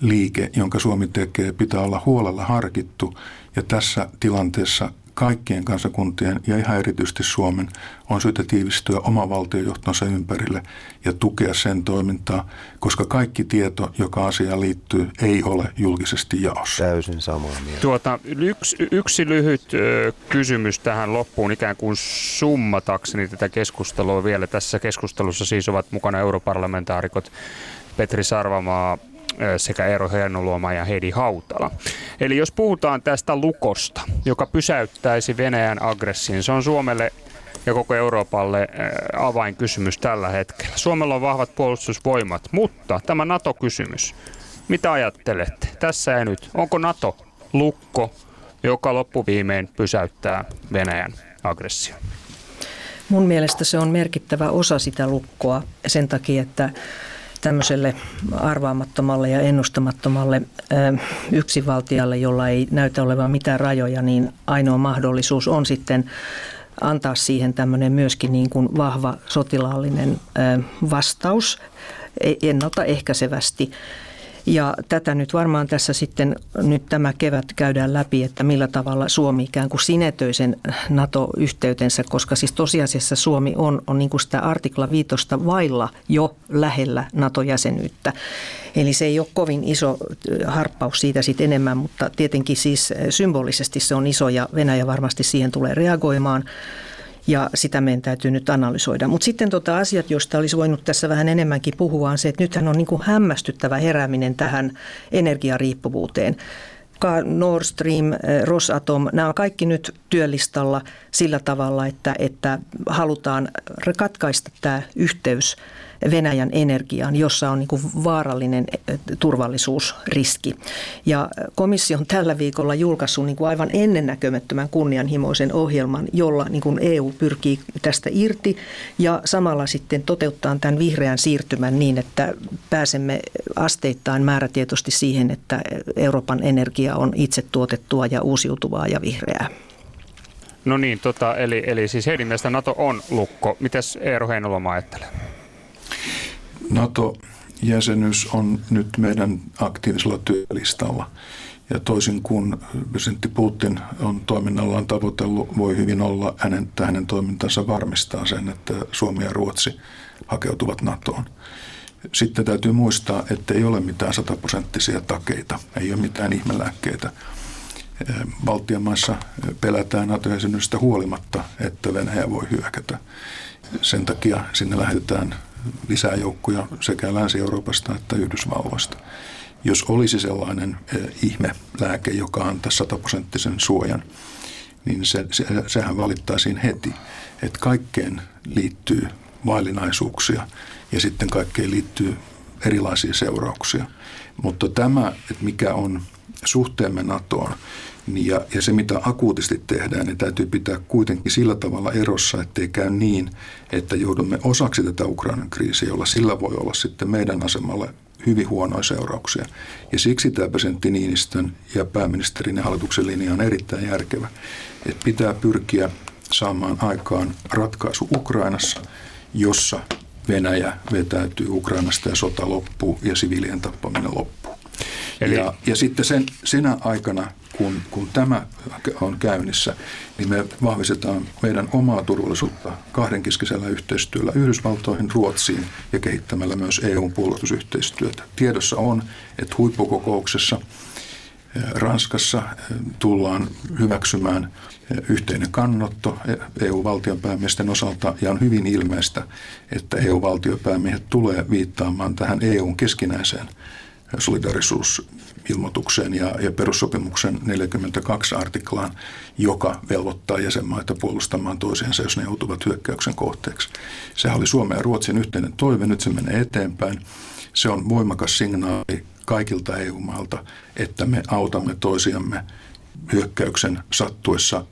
liike, jonka Suomi tekee, pitää olla huolella harkittu. Ja tässä tilanteessa kaikkien kansakuntien ja ihan erityisesti Suomen on syytä tiivistyä oma valtiojohtonsa ympärille ja tukea sen toimintaa, koska kaikki tieto, joka asiaan liittyy, ei ole julkisesti jaossa. Täysin samaa mieltä. Tuota, yksi, yksi lyhyt ö, kysymys tähän loppuun, ikään kuin summatakseni tätä keskustelua vielä. Tässä keskustelussa siis ovat mukana europarlamentaarikot Petri Sarvamaa, sekä Eero Heinoluoma ja Heidi Hautala. Eli jos puhutaan tästä lukosta, joka pysäyttäisi Venäjän aggressin, se on Suomelle ja koko Euroopalle avainkysymys tällä hetkellä. Suomella on vahvat puolustusvoimat, mutta tämä NATO-kysymys, mitä ajattelette tässä ja nyt? Onko NATO lukko, joka loppuviimein pysäyttää Venäjän aggression? Mun mielestä se on merkittävä osa sitä lukkoa sen takia, että tämmöiselle arvaamattomalle ja ennustamattomalle yksinvaltialle, jolla ei näytä olevan mitään rajoja, niin ainoa mahdollisuus on sitten antaa siihen tämmöinen myöskin niin kuin vahva sotilaallinen vastaus e-, ennaltaehkäisevästi. Ja tätä nyt varmaan tässä sitten nyt tämä kevät käydään läpi, että millä tavalla Suomi ikään kuin sinetöi sen NATO-yhteytensä, koska siis tosiasiassa Suomi on, on niin kuin sitä artikla viitosta vailla jo lähellä NATO-jäsenyyttä. Eli se ei ole kovin iso harppaus siitä sitten enemmän, mutta tietenkin siis symbolisesti se on iso ja Venäjä varmasti siihen tulee reagoimaan ja sitä meidän täytyy nyt analysoida. Mutta sitten tota asiat, joista olisi voinut tässä vähän enemmänkin puhua, on se, että nythän on niin kuin hämmästyttävä herääminen tähän energiariippuvuuteen. Nord Stream, eh, Rosatom, nämä on kaikki nyt työlistalla sillä tavalla, että, että halutaan katkaista tämä yhteys – Venäjän energiaan, jossa on niin vaarallinen eh, turvallisuusriski. Ja komissio on tällä viikolla julkaissut niin kuin aivan ennennäkemättömän kunnianhimoisen ohjelman, jolla niin kuin EU pyrkii tästä irti ja samalla sitten toteuttaa tämän vihreän siirtymän niin, että pääsemme asteittain määrätietoisesti siihen, että Euroopan energia on itse tuotettua ja uusiutuvaa ja vihreää. No niin, tota, eli, eli siis heidän mielestä NATO on lukko. Mitäs Eero Heinoloma ajattelee? NATO-jäsenyys on nyt meidän aktiivisella työlistalla. Ja toisin kuin presidentti Putin on toiminnallaan tavoitellut, voi hyvin olla hänen, että hänen toimintansa varmistaa sen, että Suomi ja Ruotsi hakeutuvat NATOon. Sitten täytyy muistaa, että ei ole mitään sataprosenttisia takeita, ei ole mitään ihmelääkkeitä. Baltian maissa pelätään NATO-jäsenyydestä huolimatta, että Venäjä voi hyökätä. Sen takia sinne lähetetään lisää joukkoja sekä Länsi-Euroopasta että Yhdysvalloista. Jos olisi sellainen eh, ihmelääke, joka antaa sataprosenttisen suojan, niin se, se, sehän valittaisiin heti, että kaikkeen liittyy vaillinaisuuksia ja sitten kaikkeen liittyy erilaisia seurauksia. Mutta tämä, että mikä on suhteemme NATOon, ja, ja se, mitä akuutisti tehdään, niin täytyy pitää kuitenkin sillä tavalla erossa, ettei käy niin, että joudumme osaksi tätä Ukrainan kriisiä, jolla sillä voi olla sitten meidän asemalle hyvin huonoja seurauksia. Ja siksi tämä presidentti Niinistön ja pääministerin ja hallituksen linja on erittäin järkevä, että pitää pyrkiä saamaan aikaan ratkaisu Ukrainassa, jossa Venäjä vetäytyy Ukrainasta ja sota loppuu ja siviilien tappaminen loppuu. Eli... Ja, ja sitten sen, senä aikana, kun, kun tämä on käynnissä, niin me vahvistetaan meidän omaa turvallisuutta kahdenkeskisellä yhteistyöllä Yhdysvaltoihin, Ruotsiin ja kehittämällä myös EUn puolustusyhteistyötä. Tiedossa on, että huippukokouksessa eh, Ranskassa eh, tullaan hyväksymään eh, yhteinen kannotto EU-valtionpäämiesten osalta ja on hyvin ilmeistä, että EU-valtiopäämiehet tulee viittaamaan tähän EUn keskinäiseen solidarisuusilmoitukseen ja, ja perussopimuksen 42 artiklaan, joka velvoittaa jäsenmaita puolustamaan toisiansa, jos ne joutuvat hyökkäyksen kohteeksi. Sehän oli Suomen ja Ruotsin yhteinen toive, nyt se menee eteenpäin. Se on voimakas signaali kaikilta EU-maalta, että me autamme toisiamme hyökkäyksen sattuessa,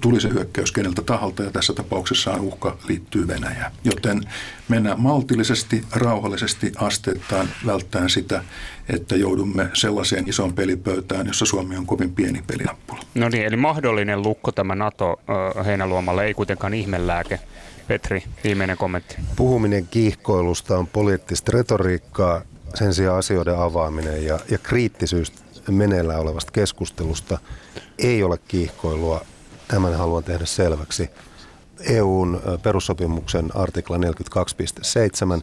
tuli se hyökkäys keneltä taholta ja tässä tapauksessa uhka liittyy Venäjään. Joten mennään maltillisesti, rauhallisesti asteittain välttäen sitä, että joudumme sellaiseen isoon pelipöytään, jossa Suomi on kovin pieni pelinappula. No niin, eli mahdollinen lukko tämä NATO heinäluomalle ei kuitenkaan ihmelääke. Petri, viimeinen kommentti. Puhuminen kiihkoilusta on poliittista retoriikkaa, sen sijaan asioiden avaaminen ja, ja kriittisyys meneillään olevasta keskustelusta ei ole kiihkoilua. Tämän haluan tehdä selväksi. EUn perussopimuksen artikla 42.7.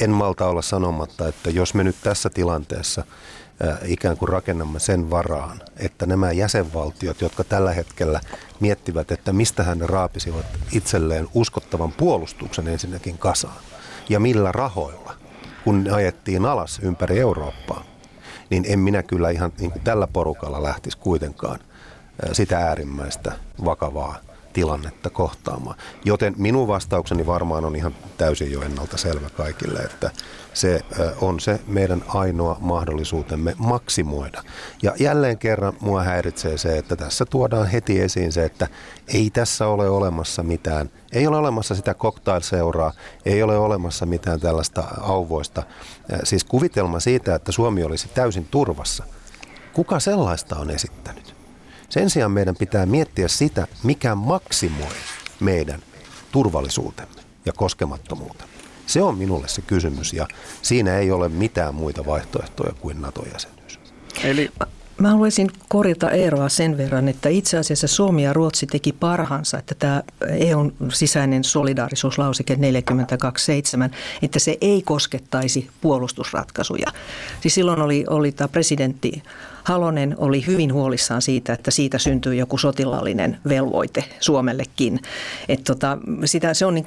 En malta olla sanomatta, että jos me nyt tässä tilanteessa ikään kuin rakennamme sen varaan, että nämä jäsenvaltiot, jotka tällä hetkellä miettivät, että mistä hän raapisivat itselleen uskottavan puolustuksen ensinnäkin kasaan ja millä rahoilla, kun ne ajettiin alas ympäri Eurooppaa, niin en minä kyllä ihan niin kuin tällä porukalla lähtisi kuitenkaan sitä äärimmäistä vakavaa tilannetta kohtaamaan. Joten minun vastaukseni varmaan on ihan täysin jo ennalta selvä kaikille, että se on se meidän ainoa mahdollisuutemme maksimoida. Ja jälleen kerran mua häiritsee se, että tässä tuodaan heti esiin se, että ei tässä ole olemassa mitään, ei ole olemassa sitä cocktail-seuraa, ei ole olemassa mitään tällaista auvoista. Siis kuvitelma siitä, että Suomi olisi täysin turvassa. Kuka sellaista on esittänyt? Sen sijaan meidän pitää miettiä sitä, mikä maksimoi meidän turvallisuutemme ja koskemattomuutemme. Se on minulle se kysymys ja siinä ei ole mitään muita vaihtoehtoja kuin NATO-jäsenyys. Eli Mä haluaisin korjata Eeroa sen verran, että itse asiassa Suomi ja Ruotsi teki parhaansa, että tämä EUn sisäinen solidaarisuuslauseke 42.7, että se ei koskettaisi puolustusratkaisuja. Siis silloin oli, oli tämä presidentti Halonen oli hyvin huolissaan siitä, että siitä syntyy joku sotilaallinen velvoite Suomellekin. Et tota, sitä, se on niin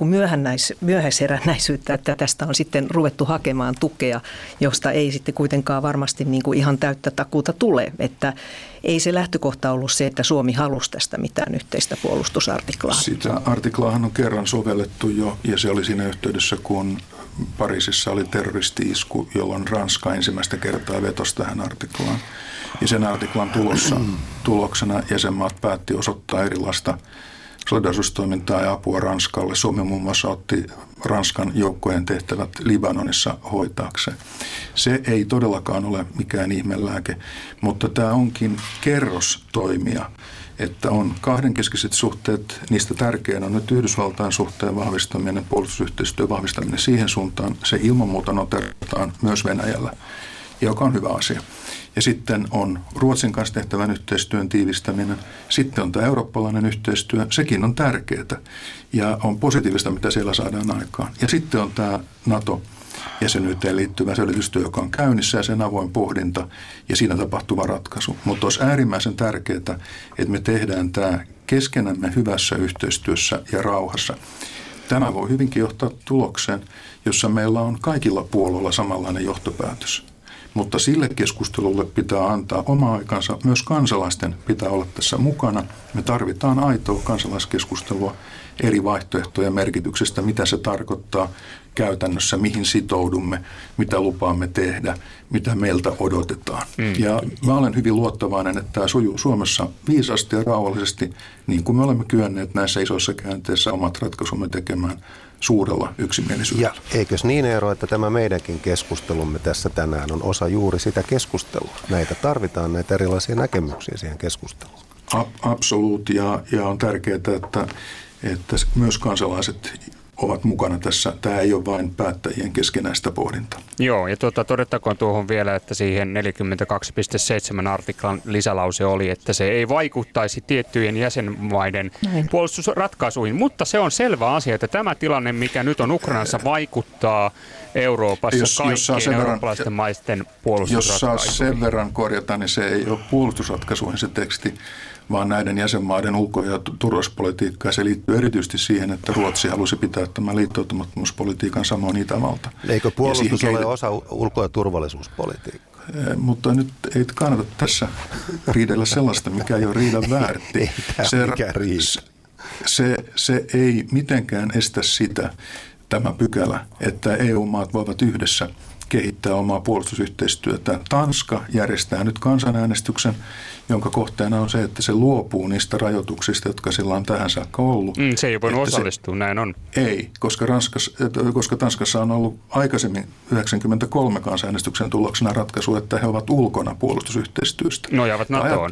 myöhäisherännäisyyttä, että tästä on sitten ruvettu hakemaan tukea, josta ei sitten kuitenkaan varmasti niin kuin ihan täyttä takuuta tule. Että ei se lähtökohta ollut se, että Suomi halusi tästä mitään yhteistä puolustusartiklaa. Sitä artiklaahan on kerran sovellettu jo ja se oli siinä yhteydessä, kun Pariisissa oli terroristi-isku, jolloin Ranska ensimmäistä kertaa vetosi tähän artiklaan. Ja sen artiklan tulossa, tuloksena jäsenmaat päätti osoittaa erilaista solidarisuustoimintaa ja apua Ranskalle. Suomi muun muassa otti Ranskan joukkojen tehtävät Libanonissa hoitaakseen. Se ei todellakaan ole mikään ihmelääke, mutta tämä onkin kerros toimia, että on kahdenkeskiset suhteet, niistä tärkein on nyt Yhdysvaltain suhteen vahvistaminen, puolustusyhteistyön vahvistaminen siihen suuntaan. Se ilman muuta noterataan myös Venäjällä, joka on hyvä asia. Ja sitten on Ruotsin kanssa tehtävän yhteistyön tiivistäminen. Sitten on tämä eurooppalainen yhteistyö, sekin on tärkeää ja on positiivista, mitä siellä saadaan aikaan. Ja sitten on tämä NATO jäsenyyteen liittyvä selvitystyö, joka on käynnissä ja sen avoin pohdinta ja siinä tapahtuva ratkaisu. Mutta olisi äärimmäisen tärkeää, että me tehdään tämä keskenämme hyvässä yhteistyössä ja rauhassa. Tämä voi hyvinkin johtaa tulokseen, jossa meillä on kaikilla puolueilla samanlainen johtopäätös. Mutta sille keskustelulle pitää antaa oma aikansa. Myös kansalaisten pitää olla tässä mukana. Me tarvitaan aitoa kansalaiskeskustelua eri vaihtoehtoja merkityksestä, mitä se tarkoittaa käytännössä, mihin sitoudumme, mitä lupaamme tehdä, mitä meiltä odotetaan. Mm. Ja mä olen hyvin luottavainen, että tämä sujuu Suomessa viisasti ja rauhallisesti, niin kuin me olemme kyenneet näissä isoissa käänteissä omat ratkaisumme tekemään suurella yksimielisyydellä. Ja eikös niin Eero, että tämä meidänkin keskustelumme tässä tänään on osa juuri sitä keskustelua? Näitä tarvitaan, näitä erilaisia näkemyksiä siihen keskusteluun. Absoluut, ja, ja on tärkeää, että, että myös kansalaiset ovat mukana tässä. Tämä ei ole vain päättäjien keskenäistä pohdintaa. Joo, ja tuota, todettakoon tuohon vielä, että siihen 42.7 artiklan lisälause oli, että se ei vaikuttaisi tiettyjen jäsenmaiden Näin. puolustusratkaisuihin, mutta se on selvä asia, että tämä tilanne, mikä nyt on Ukrainassa, vaikuttaa Euroopassa jos, kaikkien jos eurooppalaisten verran, maisten puolustusratkaisuihin. Jos saa sen verran korjata, niin se ei ole puolustusratkaisuihin se teksti, vaan näiden jäsenmaiden ulko- ja turvallisuuspolitiikkaa. Se liittyy erityisesti siihen, että Ruotsi halusi pitää tämän liittoutumattomuuspolitiikan samoin Itävalta. Eikö puolustus ole osa ulko- ja turvallisuuspolitiikkaa? Eh, mutta nyt ei kannata tässä riidellä sellaista, mikä ei ole riidan väärti. ei se, se, se ei mitenkään estä sitä, tämä pykälä, että EU-maat voivat yhdessä kehittää omaa puolustusyhteistyötä. Tanska järjestää nyt kansanäänestyksen, jonka kohteena on se, että se luopuu niistä rajoituksista, jotka sillä on tähän saakka ollut. Mm, se ei voinut osallistua, se, näin on. Ei, koska, Ranskas, koska Tanskassa on ollut aikaisemmin 93 kansanäänestyksen tuloksena ratkaisu, että he ovat ulkona puolustusyhteistyöstä. Nojaavat NATOon.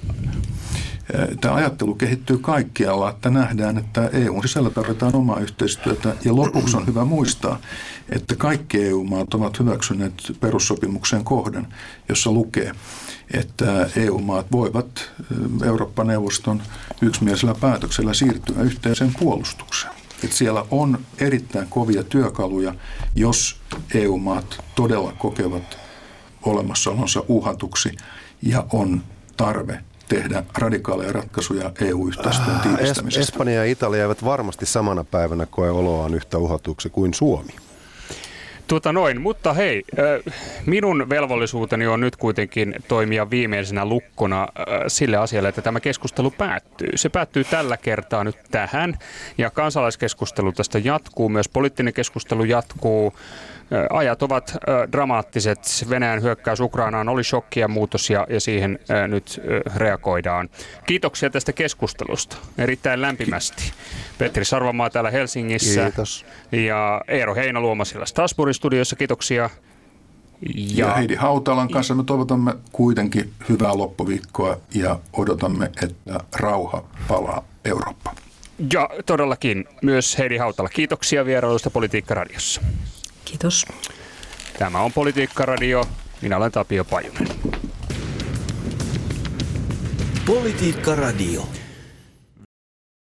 Tämä ajattelu kehittyy kaikkialla, että nähdään, että EUn sisällä tarvitaan omaa yhteistyötä. Ja lopuksi on hyvä muistaa, että kaikki EU-maat ovat hyväksyneet perussopimuksen kohdan, jossa lukee, että EU-maat voivat Eurooppa-neuvoston yksimielisellä päätöksellä siirtyä yhteiseen puolustukseen. Että siellä on erittäin kovia työkaluja, jos EU-maat todella kokevat olemassaolonsa uhatuksi ja on tarve tehdä radikaaleja ratkaisuja EU-yhteistyön ah, tiivistämisestä. Espanja ja Italia eivät varmasti samana päivänä koe oloaan yhtä uhatuksi kuin Suomi. Tuota noin, mutta hei, minun velvollisuuteni on nyt kuitenkin toimia viimeisenä lukkona sille asialle, että tämä keskustelu päättyy. Se päättyy tällä kertaa nyt tähän ja kansalaiskeskustelu tästä jatkuu, myös poliittinen keskustelu jatkuu. Ajat ovat dramaattiset. Venäjän hyökkäys Ukrainaan oli shokki ja muutos ja, ja siihen nyt reagoidaan. Kiitoksia tästä keskustelusta erittäin lämpimästi. Petri Sarvamaa täällä Helsingissä Kiitos. ja Eero Heinaluoma siellä Strasbourgin studiossa. Kiitoksia. Ja, ja Heidi Hautalan kanssa me toivotamme kuitenkin hyvää loppuviikkoa ja odotamme, että rauha palaa Eurooppaan. Ja todellakin myös Heidi Hautala. Kiitoksia vierailusta Politiikka Radiossa. Kiitos. Tämä on Politiikka Radio. Minä olen Tapio Pajunen. Politiikka Radio.